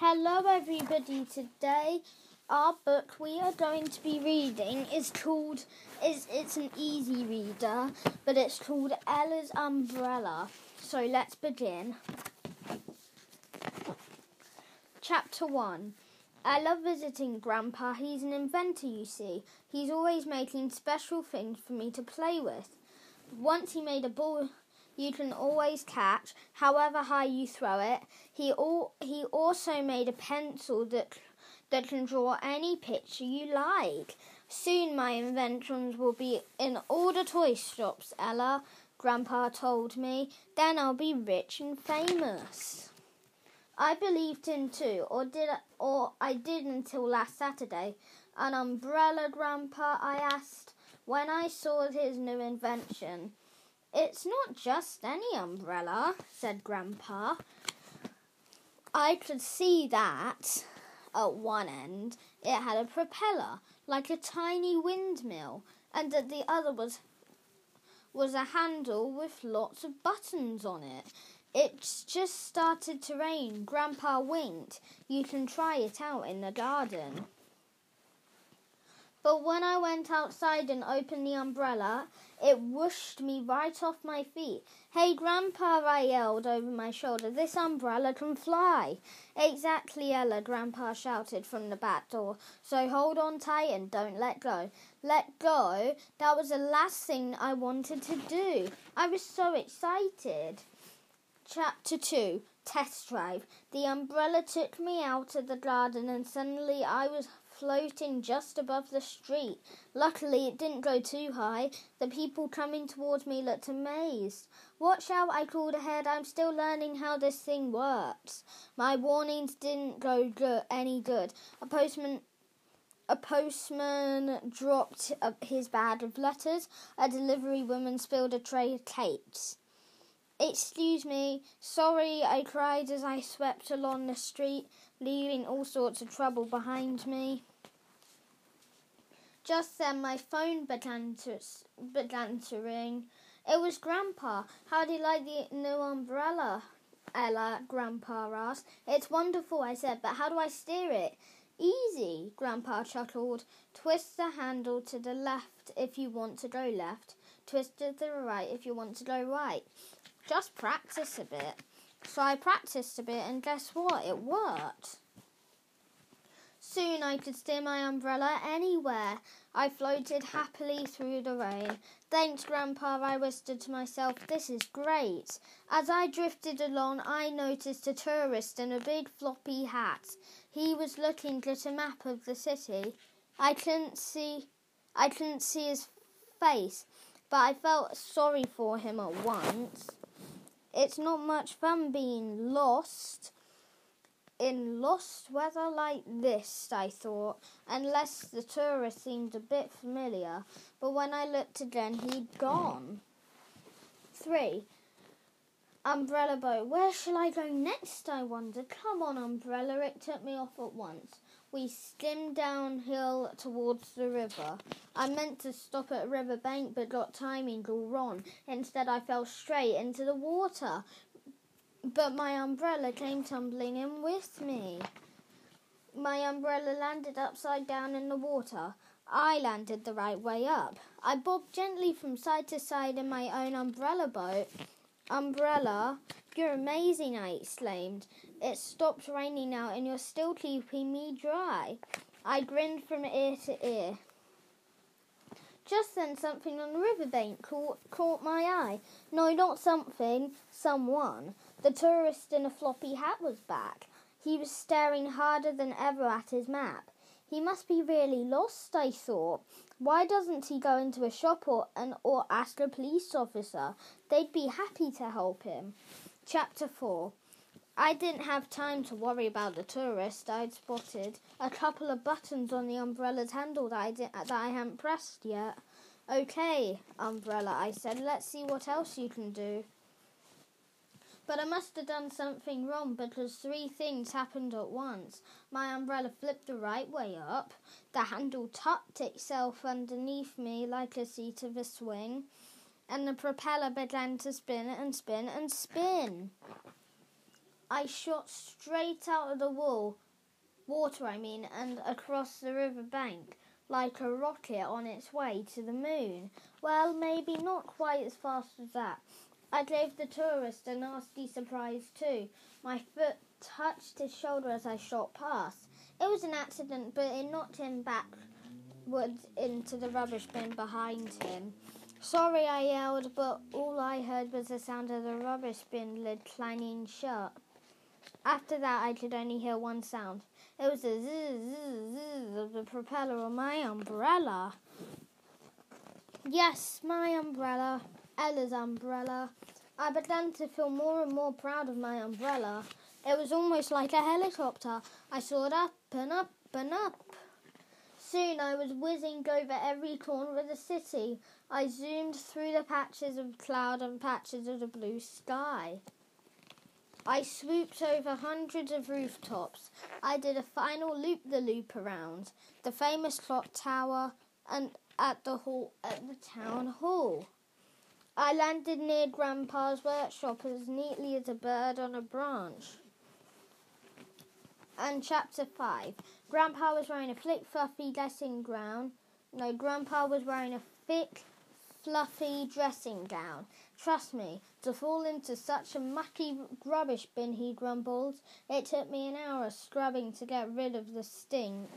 Hello, everybody. Today, our book we are going to be reading is called is it's an easy reader, but it's called Ella's Umbrella. So let's begin. Chapter one. Ella visiting Grandpa. He's an inventor, you see. He's always making special things for me to play with. Once he made a ball you can always catch, however high you throw it. He all, he also made a pencil that that can draw any picture you like. Soon my inventions will be in all the toy shops, Ella, Grandpa told me. Then I'll be rich and famous. I believed him too, or did or I did until last Saturday. An umbrella, Grandpa? I asked when I saw his new invention. It's not just any umbrella, said Grandpa. I could see that at one end it had a propeller, like a tiny windmill, and at the other was was a handle with lots of buttons on it. It's just started to rain. Grandpa winked. You can try it out in the garden. But when I went outside and opened the umbrella, it whooshed me right off my feet. Hey, Grandpa, I yelled over my shoulder. This umbrella can fly. Exactly, Ella, Grandpa shouted from the back door. So hold on tight and don't let go. Let go? That was the last thing I wanted to do. I was so excited. Chapter 2 Test Drive. The umbrella took me out of the garden, and suddenly I was floating just above the street. Luckily, it didn't go too high. The people coming towards me looked amazed. Watch out, I called ahead. I'm still learning how this thing works. My warnings didn't go good, any good. A postman a postman dropped uh, his bag of letters. A delivery woman spilled a tray of cakes. Excuse me, sorry, I cried as I swept along the street, leaving all sorts of trouble behind me. Just then, my phone began to began to ring. It was Grandpa. How do you like the new umbrella? Ella, Grandpa asked. It's wonderful, I said, but how do I steer it? Easy, Grandpa chuckled. Twist the handle to the left if you want to go left. Twist to the right if you want to go right. Just practice a bit. So I practiced a bit, and guess what? It worked. Soon I could steer my umbrella anywhere. I floated happily through the rain. Thanks, Grandpa, I whispered to myself. This is great. As I drifted along, I noticed a tourist in a big floppy hat. He was looking at a map of the city. I couldn't see I couldn't see his face, but I felt sorry for him at once. It's not much fun being lost in lost weather like this, I thought, unless the tourist seemed a bit familiar. But when I looked again, he'd gone. Three. Umbrella boat. Where shall I go next? I wondered. Come on, umbrella. It took me off at once. We skimmed downhill towards the river. I meant to stop at a river bank but got timing all wrong. Instead, I fell straight into the water but my umbrella came tumbling in with me. My umbrella landed upside down in the water. I landed the right way up. I bobbed gently from side to side in my own umbrella boat. Umbrella, you're amazing, I exclaimed. It stopped raining now and you're still keeping me dry. I grinned from ear to ear. Just then, something on the riverbank caught, caught my eye. No, not something, someone. The tourist in a floppy hat was back. He was staring harder than ever at his map. He must be really lost, I thought. Why doesn't he go into a shop or, and, or ask a police officer? They'd be happy to help him. Chapter 4 I didn't have time to worry about the tourist. I'd spotted a couple of buttons on the umbrella's handle that I, did, that I hadn't pressed yet. Okay, umbrella, I said. Let's see what else you can do. But I must have done something wrong because three things happened at once. My umbrella flipped the right way up, the handle tucked itself underneath me like a seat of a swing, and the propeller began to spin and spin and spin. I shot straight out of the wall, water I mean, and across the river bank like a rocket on its way to the moon. Well, maybe not quite as fast as that. I gave the tourist a nasty surprise too. My foot touched his shoulder as I shot past. It was an accident, but it knocked him backwards into the rubbish bin behind him. Sorry, I yelled, but all I heard was the sound of the rubbish bin lid clanging shut. After that, I could only hear one sound. It was the zzz, zzz, zzz of the propeller on my umbrella. Yes, my umbrella, Ella's umbrella. I began to feel more and more proud of my umbrella. It was almost like a helicopter. I soared up and up and up. Soon I was whizzing over every corner of the city. I zoomed through the patches of cloud and patches of the blue sky. I swooped over hundreds of rooftops. I did a final loop the loop around the famous clock tower and at the hall at the town hall. I landed near Grandpa's workshop as neatly as a bird on a branch. And chapter five. Grandpa was wearing a thick, fluffy dressing gown. No, Grandpa was wearing a thick, fluffy dressing gown. Trust me, to fall into such a mucky rubbish bin, he grumbled. It took me an hour scrubbing to get rid of the stink.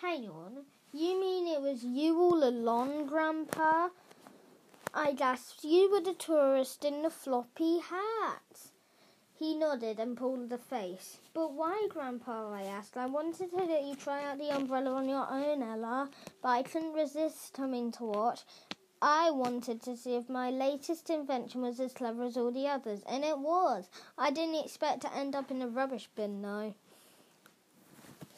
Hang on, you mean it was you all along, Grandpa? I gasped. You were the tourist in the floppy hat. He nodded and pulled the face. But why, Grandpa? I asked. I wanted to let you try out the umbrella on your own, Ella, but I couldn't resist coming to watch. I wanted to see if my latest invention was as clever as all the others, and it was. I didn't expect to end up in a rubbish bin, though.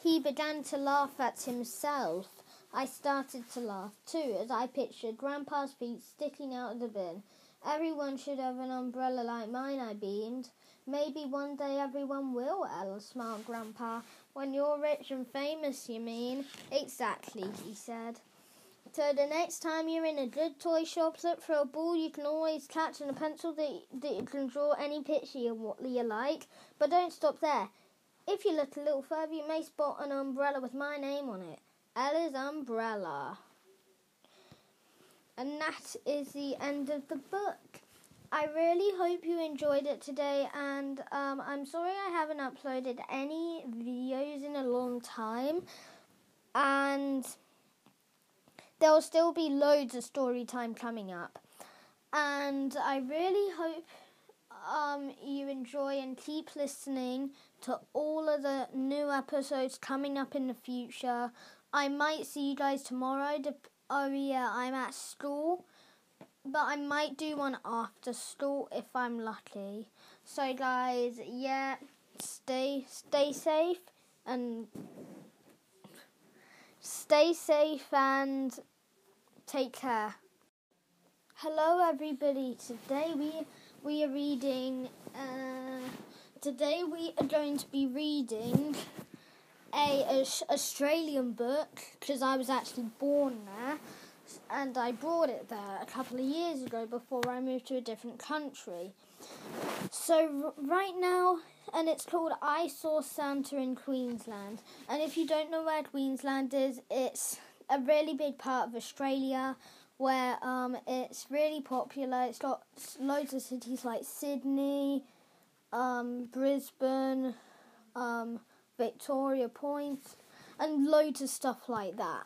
He began to laugh at himself. I started to laugh too as I pictured Grandpa's feet sticking out of the bin. Everyone should have an umbrella like mine, I beamed. Maybe one day everyone will, Ella smiled Grandpa. When you're rich and famous, you mean? Exactly, he said. So the next time you're in a good toy shop, look for a ball you can always catch and a pencil that, that you can draw any picture you, you like. But don't stop there. If you look a little further, you may spot an umbrella with my name on it. Ella's umbrella. And that is the end of the book. I really hope you enjoyed it today, and um, I'm sorry I haven't uploaded any videos in a long time. And there will still be loads of story time coming up. And I really hope um, you enjoy and keep listening to all of the new episodes coming up in the future. I might see you guys tomorrow. Oh, yeah, I'm at school. But I might do one after school if I'm lucky. So, guys, yeah, stay stay safe and stay safe and Take care. Hello, everybody. Today we we are reading. Uh, today we are going to be reading a, a Australian book because I was actually born there, and I brought it there a couple of years ago before I moved to a different country. So right now, and it's called I Saw Santa in Queensland. And if you don't know where Queensland is, it's a really big part of Australia where um, it's really popular. It's got loads of cities like Sydney, um, Brisbane, um, Victoria Point, and loads of stuff like that.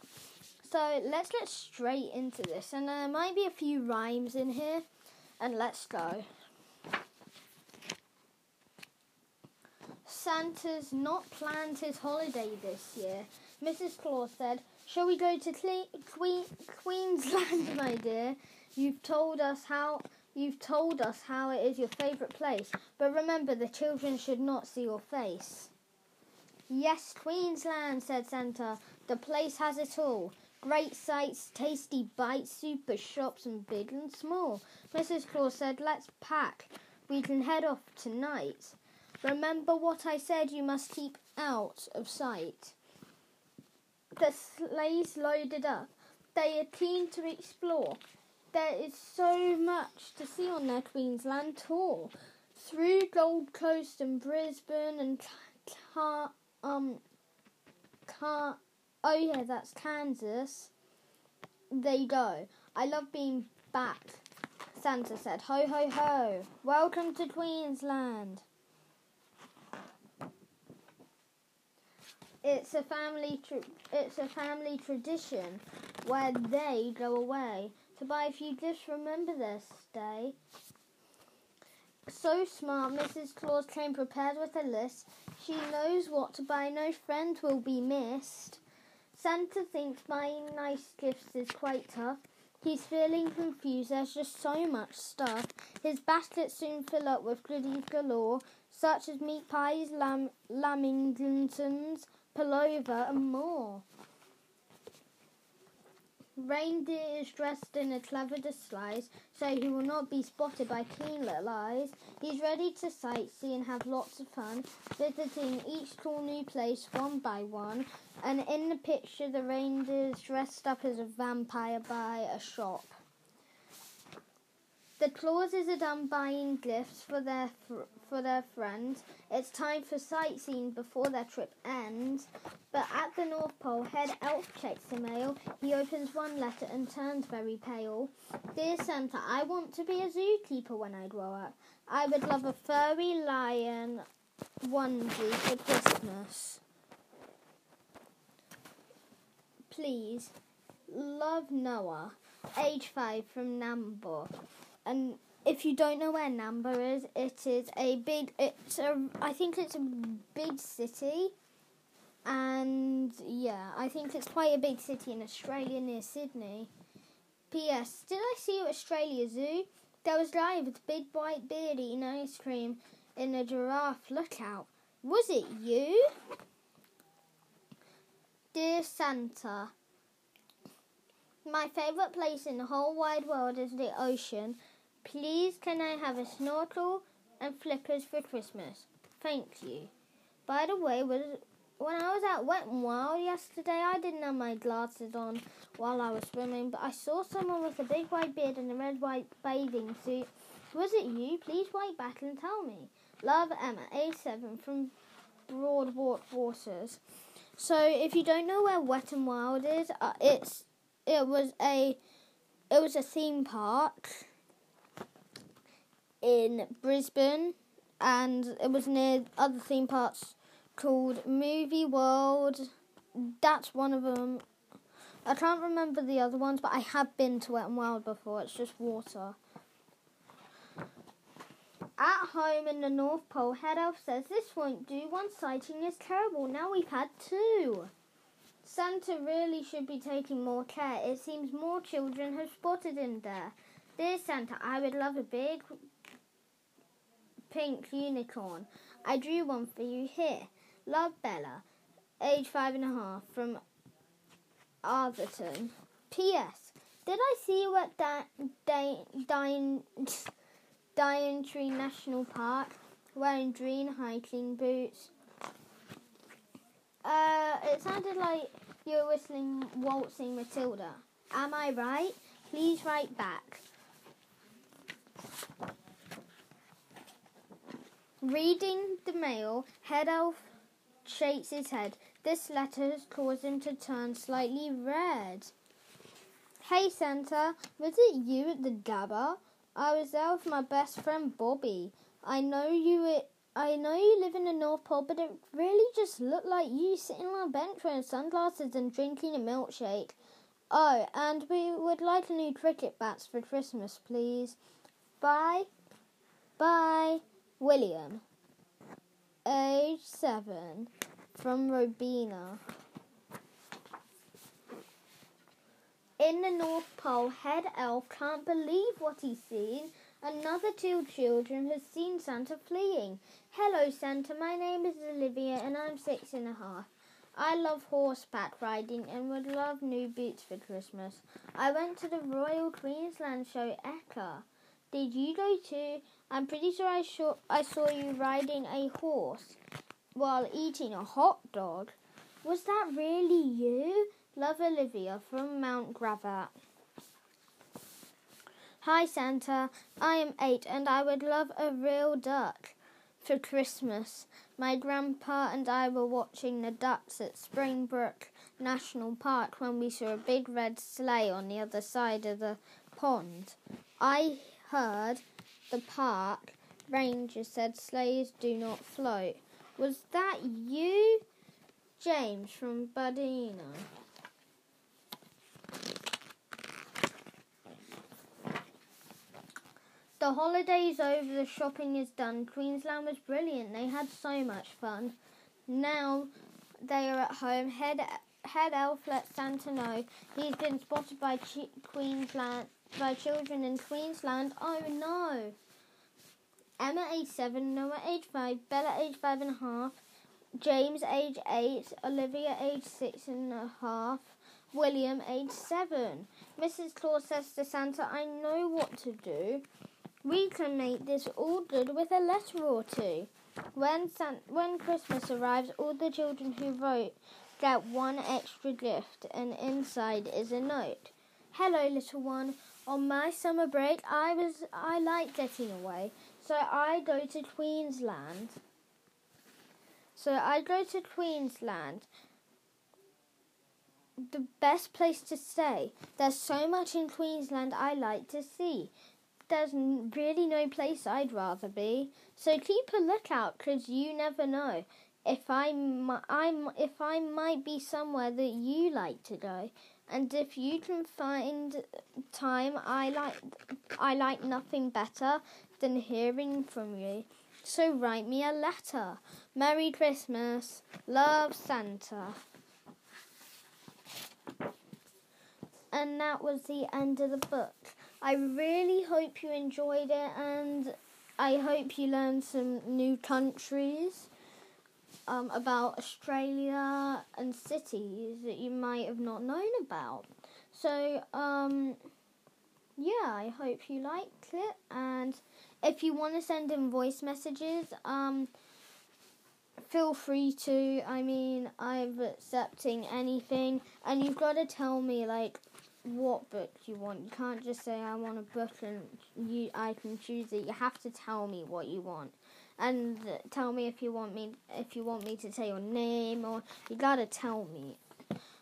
So let's get straight into this, and there might be a few rhymes in here, and let's go. Santa's not planned his holiday this year. Mrs. Claus said, Shall we go to Cle- Queen- Queensland, my dear? You've told us how you've told us how it is your favourite place, but remember the children should not see your face. Yes, Queensland, said Santa. The place has it all. Great sights, tasty bites, super shops, and big and small. Mrs. Claus said, Let's pack. We can head off tonight. Remember what I said, you must keep out of sight. The sleighs loaded up. They are keen to explore. There is so much to see on their Queensland tour. through Gold Coast and Brisbane and Car- um Car- oh yeah, that's Kansas. They go. I love being back. Santa said, "Ho ho ho! Welcome to Queensland." It's a family. Tra- it's a family tradition where they go away to buy a few gifts. Remember this day. So smart, Mrs. Claus came prepared with a list. She knows what to buy. No friend will be missed. Santa thinks buying nice gifts is quite tough. He's feeling confused. There's just so much stuff. His basket soon fill up with goodies galore, such as meat pies, lam- lamingtons, pavlova, and more. Reindeer is dressed in a clever disguise, so he will not be spotted by keen little eyes. He's ready to sightsee and have lots of fun, visiting each cool new place one by one. And in the picture, the reindeer is dressed up as a vampire by a shop. The Clauses are done buying gifts for their fr- for their friends. It's time for sightseeing before their trip ends. But at the North Pole, Head Elf checks the mail. He opens one letter and turns very pale. Dear Santa, I want to be a zookeeper when I grow up. I would love a furry lion onesie for Christmas. Please, love Noah, age five from Nambour and if you don't know where Nambour is, it is a big. It's a. I think it's a big city, and yeah, I think it's quite a big city in Australia near Sydney. P.S. Did I see you at Australia Zoo? There was a guy with big white beard eating ice cream in a giraffe lookout. Was it you? Dear Santa, my favourite place in the whole wide world is the ocean. Please, can I have a snorkel and flippers for Christmas? Thank you. By the way, was when I was at Wet n Wild yesterday, I didn't have my glasses on while I was swimming, but I saw someone with a big white beard and a red white bathing suit. Was it you? Please write back and tell me. Love, Emma, A7 from Broadbeach Waters. So, if you don't know where Wet n Wild is, uh, it's it was a it was a theme park in Brisbane, and it was near other theme parks called Movie World. That's one of them. I can't remember the other ones, but I have been to Wet n Wild before. It's just water. At home in the North Pole, Head Elf says this won't do. One sighting is terrible. Now we've had two. Santa really should be taking more care. It seems more children have spotted him there. Dear Santa, I would love a big pink unicorn. I drew one for you here. Love Bella, age five and a half, from Atherton. P.S. Did I see you at Daintree National Park wearing green hiking boots? Uh, it sounded like you were whistling Waltzing Matilda. Am I right? Please write back. Reading the mail, Head Elf shakes his head. This letter has caused him to turn slightly red. Hey Santa, was it you at the Gabba? I was there with my best friend Bobby. I know you. I know you live in the North Pole, but it really just looked like you sitting on a bench wearing sunglasses and drinking a milkshake. Oh, and we would like a new cricket bats for Christmas, please. Bye. Bye. William, age seven, from Robina. In the North Pole, Head Elf can't believe what he's seen. Another two children has seen Santa fleeing. Hello, Santa. My name is Olivia, and I'm six and a half. I love horseback riding and would love new boots for Christmas. I went to the Royal Queensland show Ekka. Did you go too? I'm pretty sure I, saw, I saw you riding a horse while eating a hot dog. Was that really you? Love Olivia from Mount Gravatt. Hi Santa, I am eight and I would love a real duck for Christmas. My grandpa and I were watching the ducks at Springbrook National Park when we saw a big red sleigh on the other side of the pond. I heard the park ranger said sleighs do not float. Was that you, James from Buderim? The holiday's over, the shopping is done. Queensland was brilliant. They had so much fun. Now they are at home. Head head elf let Santa know he's been spotted by Queensland by children in Queensland. Oh no! Emma age seven, Noah age five, Bella age five and a half, James age eight, Olivia age six and a half, William age seven. Mrs. Claus says to Santa, "I know what to do." We can make this all good with a letter or two. When San- when Christmas arrives, all the children who vote get one extra gift, and inside is a note. Hello, little one. On my summer break, I was I like getting away, so I go to Queensland. So I go to Queensland. The best place to stay. There's so much in Queensland I like to see there's really no place I'd rather be. So keep a lookout, cause you never know if I'm, I'm if I might be somewhere that you like to go. And if you can find time, I like I like nothing better than hearing from you. So write me a letter. Merry Christmas. Love Santa. And that was the end of the book. I really hope you enjoyed it and I hope you learned some new countries um, about Australia and cities that you might have not known about. So, um, yeah, I hope you liked it. And if you want to send in voice messages, um, feel free to. I mean, I'm accepting anything, and you've got to tell me like what book you want. You can't just say I want a book and you I can choose it. You have to tell me what you want. And tell me if you want me if you want me to say your name or you got to tell me.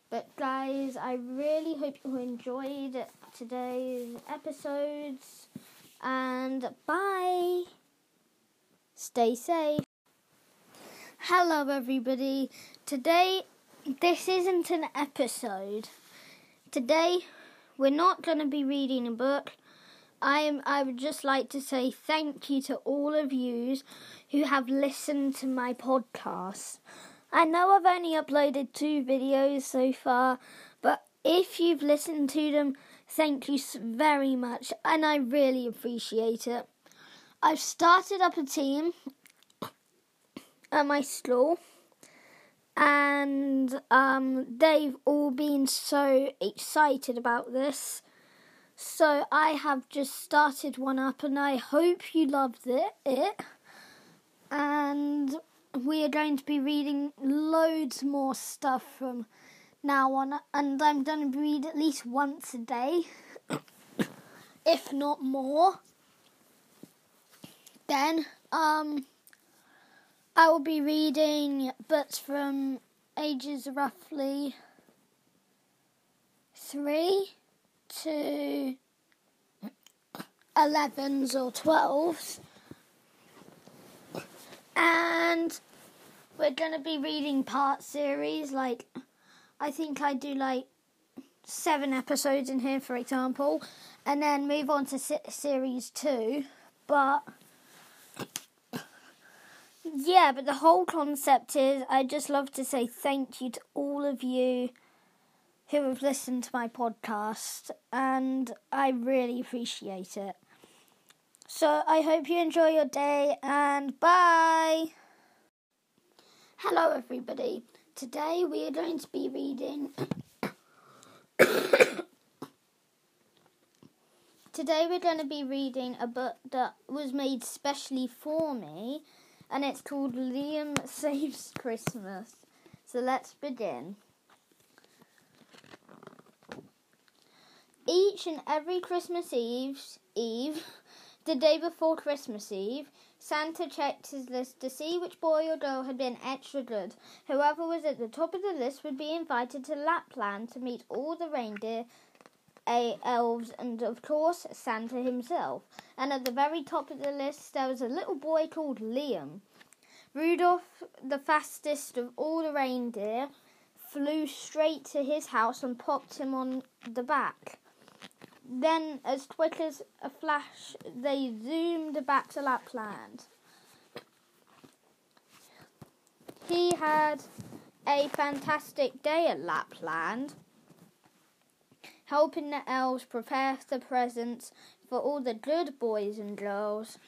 But guys, I really hope you enjoyed today's episodes and bye. Stay safe. Hello everybody. Today this isn't an episode. Today, we're not going to be reading a book. I am. I would just like to say thank you to all of you who have listened to my podcast. I know I've only uploaded two videos so far, but if you've listened to them, thank you very much, and I really appreciate it. I've started up a team at my school and um, they've all been so excited about this. So I have just started one up, and I hope you loved it. It and we are going to be reading loads more stuff from now on, and I'm going to read at least once a day, if not more. Then um I will be reading books from ages roughly three to 11s or 12s. And we're going to be reading part series. Like, I think I do like seven episodes in here, for example, and then move on to series two. But yeah, but the whole concept is I just love to say thank you to all of you who have listened to my podcast, and I really appreciate it. So I hope you enjoy your day, and bye. Hello, everybody. Today we are going to be reading. Today we're going to be reading a book that was made specially for me and it's called Liam Saves Christmas. So let's begin. Each and every Christmas Eve, Eve, the day before Christmas Eve, Santa checked his list to see which boy or girl had been extra good. Whoever was at the top of the list would be invited to Lapland to meet all the reindeer, elves, and of course Santa himself. And at the very top of the list there was a little boy called Liam. Rudolph, the fastest of all the reindeer, flew straight to his house and popped him on the back. Then, as quick as a flash, they zoomed back to Lapland. He had a fantastic day at Lapland, helping the elves prepare the presents for all the good boys and girls.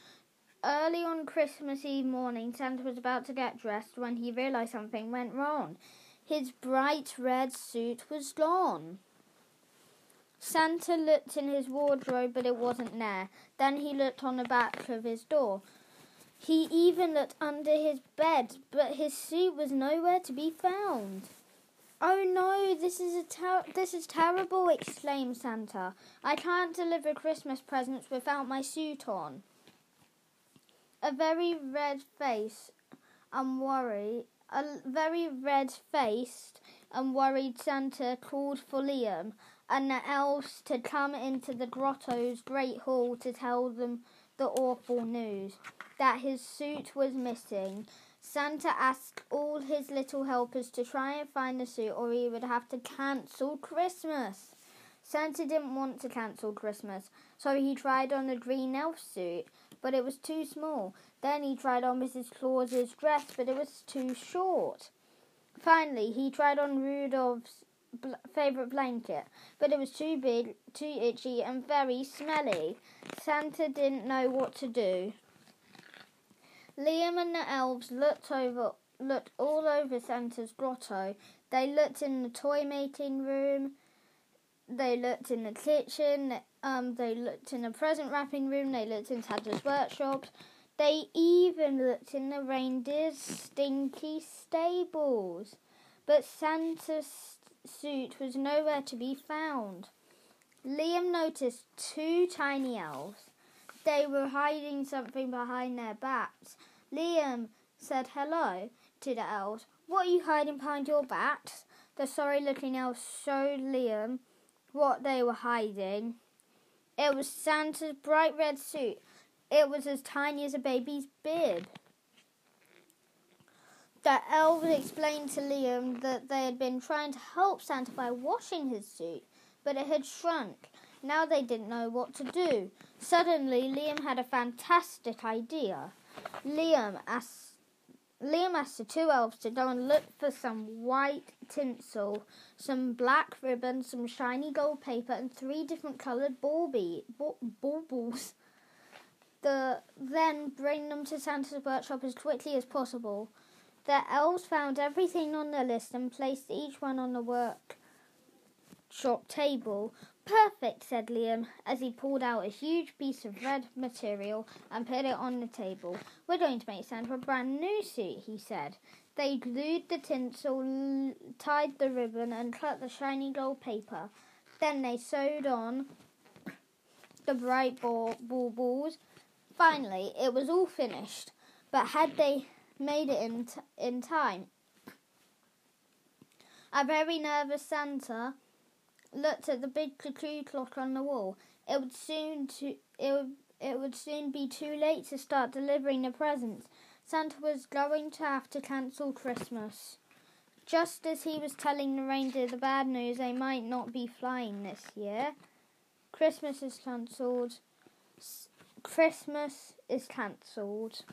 Early on Christmas Eve morning, Santa was about to get dressed when he realized something went wrong. His bright red suit was gone. Santa looked in his wardrobe, but it wasn't there. Then he looked on the back of his door. He even looked under his bed, but his suit was nowhere to be found. Oh no, this is a ter- this is terrible, exclaimed Santa. I can't deliver Christmas presents without my suit on. A very red face and worry, a very red faced and worried Santa called for Liam and the elves to come into the grotto's great hall to tell them the awful news that his suit was missing. Santa asked all his little helpers to try and find the suit, or he would have to cancel Christmas. Santa didn't want to cancel Christmas, so he tried on the green elf suit, but it was too small. Then he tried on Mrs. Claus's dress, but it was too short. Finally, he tried on Rudolph's bl- favourite blanket, but it was too big, too itchy, and very smelly. Santa didn't know what to do. Liam and the elves looked over, looked all over Santa's grotto. They looked in the toy making room. They looked in the kitchen. Um, they looked in the present wrapping room. They looked in Santa's workshops. They even looked in the reindeer's stinky stables. But Santa's suit was nowhere to be found. Liam noticed two tiny elves. They were hiding something behind their backs. Liam said hello to the elves. What are you hiding behind your backs? The sorry looking elves showed Liam what they were hiding. It was Santa's bright red suit. It was as tiny as a baby's bib. The elves explained to Liam that they had been trying to help Santa by washing his suit, but it had shrunk. Now they didn't know what to do. Suddenly, Liam had a fantastic idea. Liam asked, Liam asked the two elves to go and look for some white tinsel, some black ribbon, some shiny gold paper, and three different coloured baubles. baubles. The, then bring them to Santa's workshop as quickly as possible. The elves found everything on the list and placed each one on the workshop table. Perfect, said Liam as he pulled out a huge piece of red material and put it on the table. We're going to make Santa a brand new suit, he said. They glued the tinsel, tied the ribbon, and cut the shiny gold paper. Then they sewed on the bright ball, ball balls. Finally, it was all finished. But had they made it in, t- in time. A very nervous Santa looked at the big cuckoo clock on the wall. It would soon to it would it would soon be too late to start delivering the presents. Santa was going to have to cancel Christmas. Just as he was telling the reindeer the bad news they might not be flying this year, Christmas is cancelled. Christmas is cancelled.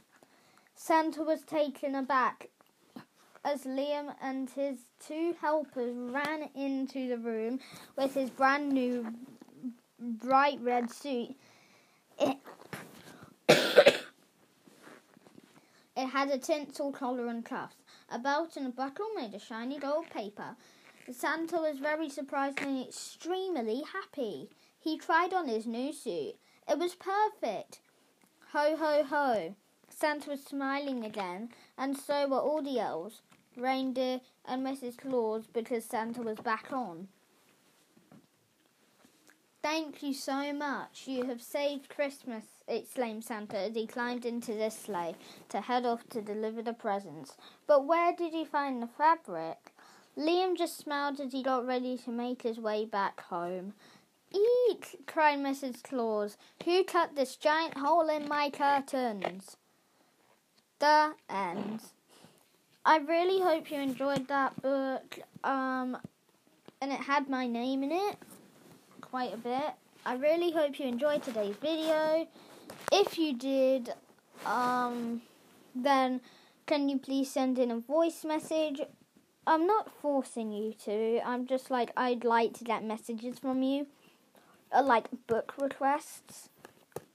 Santa was taken aback as Liam and his two helpers ran into the room with his brand new bright red suit. It, it had a tinsel collar and cuffs, a belt and a buckle made of shiny gold paper. Santa was very surprised and extremely happy. He tried on his new suit. It was perfect. Ho, ho, ho. Santa was smiling again, and so were all the elves, reindeer, and Mrs. Claus because Santa was back on. Thank you so much. You have saved Christmas, exclaimed Santa as he climbed into the sleigh to head off to deliver the presents. But where did he find the fabric? Liam just smiled as he got ready to make his way back home. Eek! cried Mrs. Claus. Who cut this giant hole in my curtains? The end. I really hope you enjoyed that book. Um, and it had my name in it quite a bit. I really hope you enjoyed today's video. If you did, um, then can you please send in a voice message? I'm not forcing you to. I'm just like I'd like to get messages from you, uh, like book requests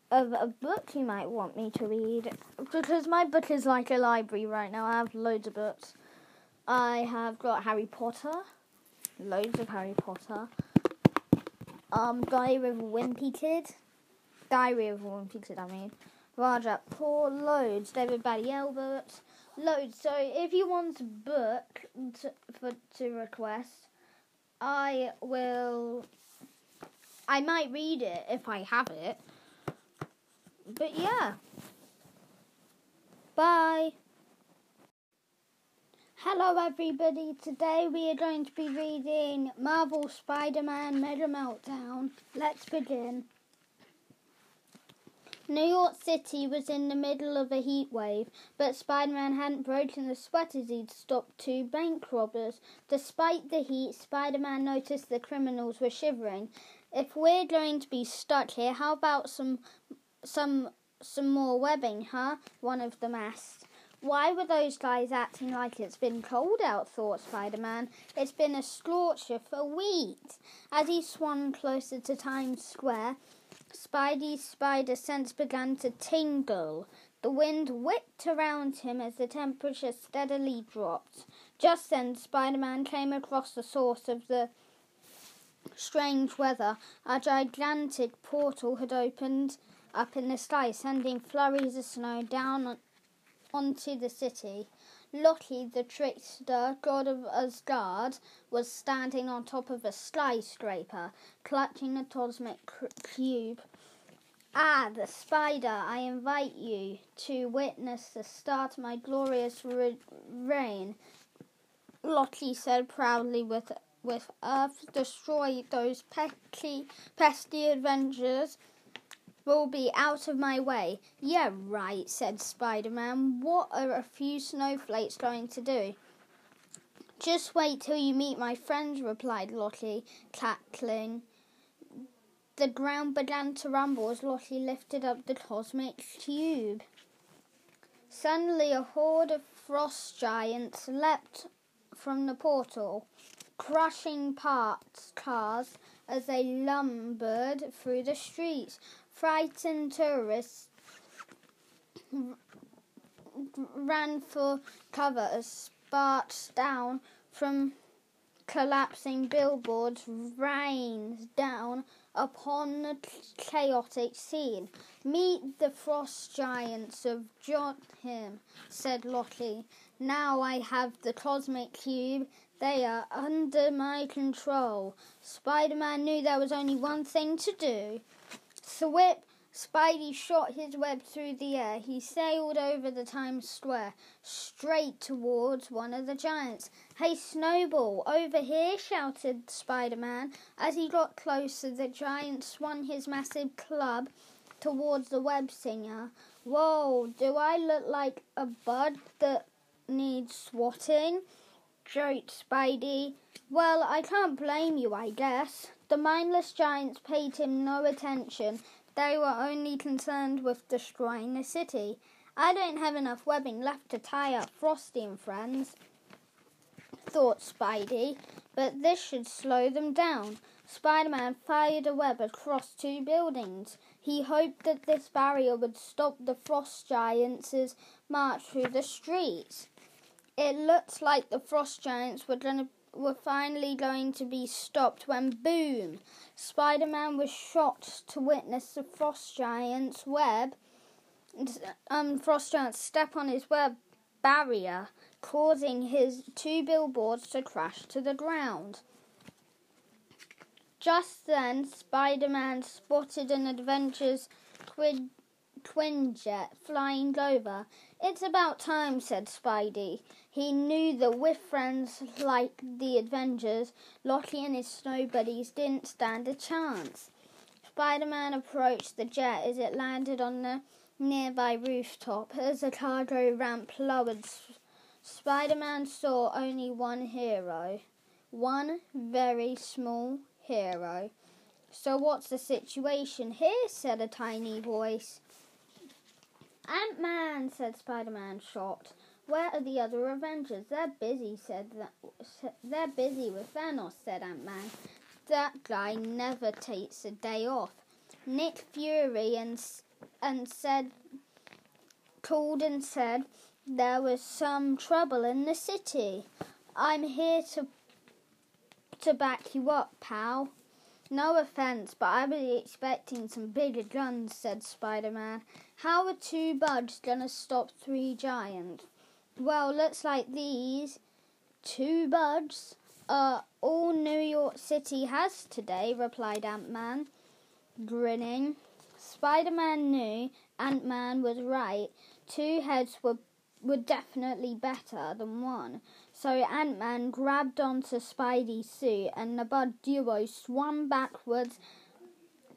of a book you might want me to read because my book is like a library right now. I have loads of books. I have got Harry Potter, loads of Harry Potter. Um, Diary of a Wimpy Kid, Diary of a Wimpy Kid. I mean, Rajat Poor, loads. David Batty Albert, loads. So if you want a book to, for to request, I will. I might read it if I have it. But yeah. Bye. Hello everybody, today we are going to be reading Marvel Spider-Man Mega Meltdown. Let's begin. New York City was in the middle of a heat wave, but Spider-Man hadn't broken the sweat as he'd stopped two bank robbers. Despite the heat, Spider-Man noticed the criminals were shivering. If we're going to be stuck here, how about some some some more webbing, huh? One of them asked. Why were those guys acting like it's been cold out? thought Spider Man. It's been a scorcher for weeks. As he swung closer to Times Square, Spidey's spider sense began to tingle. The wind whipped around him as the temperature steadily dropped. Just then, Spider Man came across the source of the strange weather. A gigantic portal had opened up in the sky, sending flurries of snow down onto the city. Loki, the trickster, god of Asgard, was standing on top of a skyscraper, clutching a cosmic cube. Ah, the spider, I invite you to witness the start of my glorious re- reign, Loki said proudly with with Earth destroy those pesky, pesky Avengers will be out of my way. Yeah, right, said Spider Man. What are a few snowflakes going to do? Just wait till you meet my friends, replied Lottie, cackling. The ground began to rumble as Lottie lifted up the cosmic cube. Suddenly, a horde of frost giants leapt from the portal, crushing parts cars as they lumbered through the streets. Frightened tourists ran for cover as sparks down from collapsing billboards rained down upon the chaotic scene. Meet the frost giants of Jotunheim, said Lottie. Now I have the cosmic cube. They are under my control. Spider Man knew there was only one thing to do Thwip, Spidey shot his web through the air. He sailed over the Times Square, straight towards one of the giants. Hey, Snowball, over here, shouted Spider Man. As he got closer, the giant swung his massive club towards the web slinger. Whoa, do I look like a bud that needs swatting? joked Spidey. Well, I can't blame you, I guess. The mindless giants paid him no attention. They were only concerned with destroying the city. I don't have enough webbing left to tie up Frosty and friends, thought Spidey, but this should slow them down. Spider Man fired a web across two buildings. He hoped that this barrier would stop the frost giants' march through the streets. It looked like the frost giants were going to were finally going to be stopped when boom! Spider Man was shot to witness the Frost Giant's web. Um, Frost Giant step on his web barrier, causing his two billboards to crash to the ground. Just then, Spider Man spotted an adventure's twin, Quinjet flying over. It's about time, said Spidey. He knew that with friends like the Avengers, Loki and his snow buddies didn't stand a chance. Spider Man approached the jet as it landed on the nearby rooftop. As the cargo ramp lowered, Spider Man saw only one hero. One very small hero. So, what's the situation here? said a tiny voice. Ant Man, said Spider Man, shocked. Where are the other Avengers? They're busy, said that. They're busy with Thanos, said Ant Man. That guy never takes a day off. Nick Fury and and said, called and said there was some trouble in the city. I'm here to to back you up, pal. No offense, but I was expecting some bigger guns, said Spider Man. How are two buds gonna stop three giants? Well, looks like these two buds are all New York City has today, replied Ant Man, grinning. Spider Man knew Ant Man was right. Two heads were were definitely better than one. So Ant Man grabbed onto Spidey's suit and the Bud duo swam backwards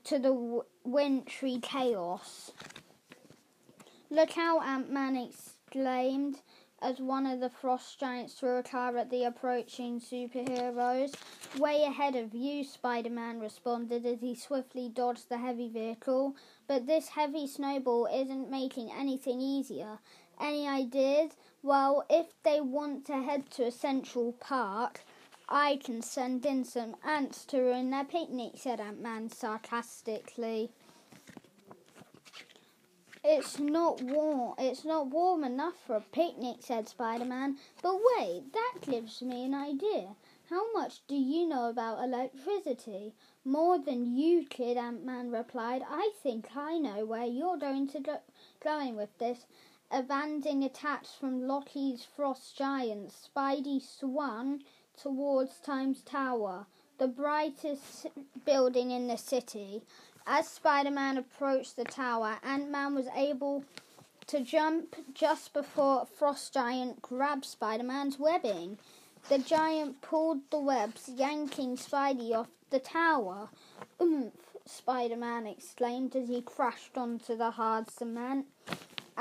to the wintry chaos. Look out, Ant Man exclaimed as one of the frost giants threw a car at the approaching superheroes. Way ahead of you, Spider Man responded as he swiftly dodged the heavy vehicle. But this heavy snowball isn't making anything easier. Any ideas? Well, if they want to head to a Central Park, I can send in some ants to ruin their picnic, said Ant Man sarcastically. It's not warm. It's not warm enough for a picnic," said Spider-Man. "But wait, that gives me an idea. How much do you know about electricity?" "More than you, kid," Ant-Man replied. "I think I know where you're going to go going with this." Abandoning attacks from Loki's frost giants, Spidey swung towards Times Tower, the brightest building in the city. As Spider Man approached the tower, Ant Man was able to jump just before frost giant grabbed Spider Man's webbing. The giant pulled the webs, yanking Spidey off the tower. Oomph! Spider Man exclaimed as he crashed onto the hard cement.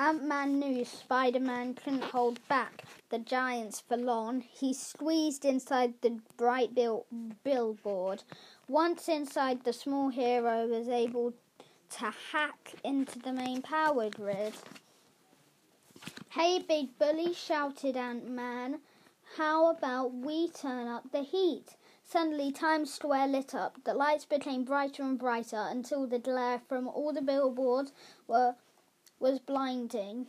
Ant Man knew Spider Man couldn't hold back the giants for long. He squeezed inside the bright bill- billboard. Once inside, the small hero was able to hack into the main power grid. Hey, big bully, shouted Ant Man. How about we turn up the heat? Suddenly, Times Square lit up. The lights became brighter and brighter until the glare from all the billboards were, was blinding.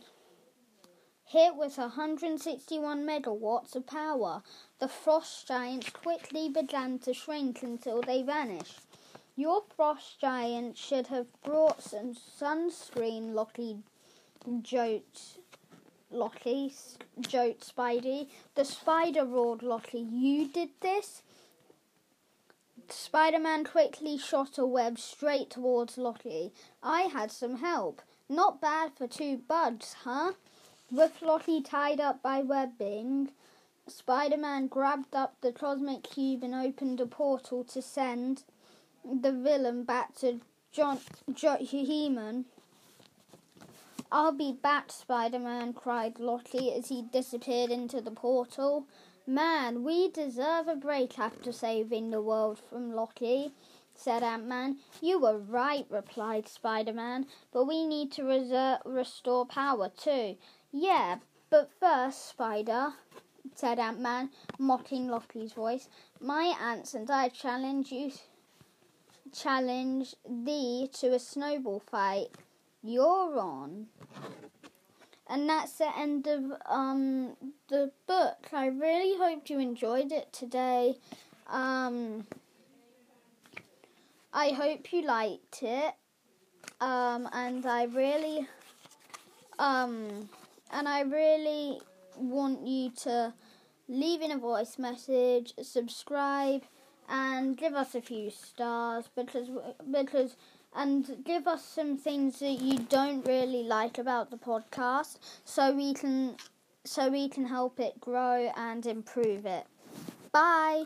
Here was 161 megawatts of power. The frost giants quickly began to shrink until they vanished. Your frost giant should have brought some sunscreen, Loki joked. Loki joked Spidey. The spider roared Loki. You did this? Spider Man quickly shot a web straight towards Loki. I had some help. Not bad for two buds, huh? With Lottie tied up by webbing, Spider Man grabbed up the cosmic cube and opened a portal to send the villain back to John Heman. I'll be back, Spider Man cried Lottie as he disappeared into the portal. Man, we deserve a break after saving the world from Loki, said Ant Man. You were right, replied Spider Man, but we need to restore power too. Yeah, but first, Spider, said Ant Man, mocking Loki's voice, my ants and I challenge you challenge thee to a snowball fight. You're on. And that's the end of um the book. I really hope you enjoyed it today. Um I hope you liked it. Um and I really um and I really want you to leave in a voice message, subscribe, and give us a few stars because because and give us some things that you don't really like about the podcast so we can so we can help it grow and improve it. Bye.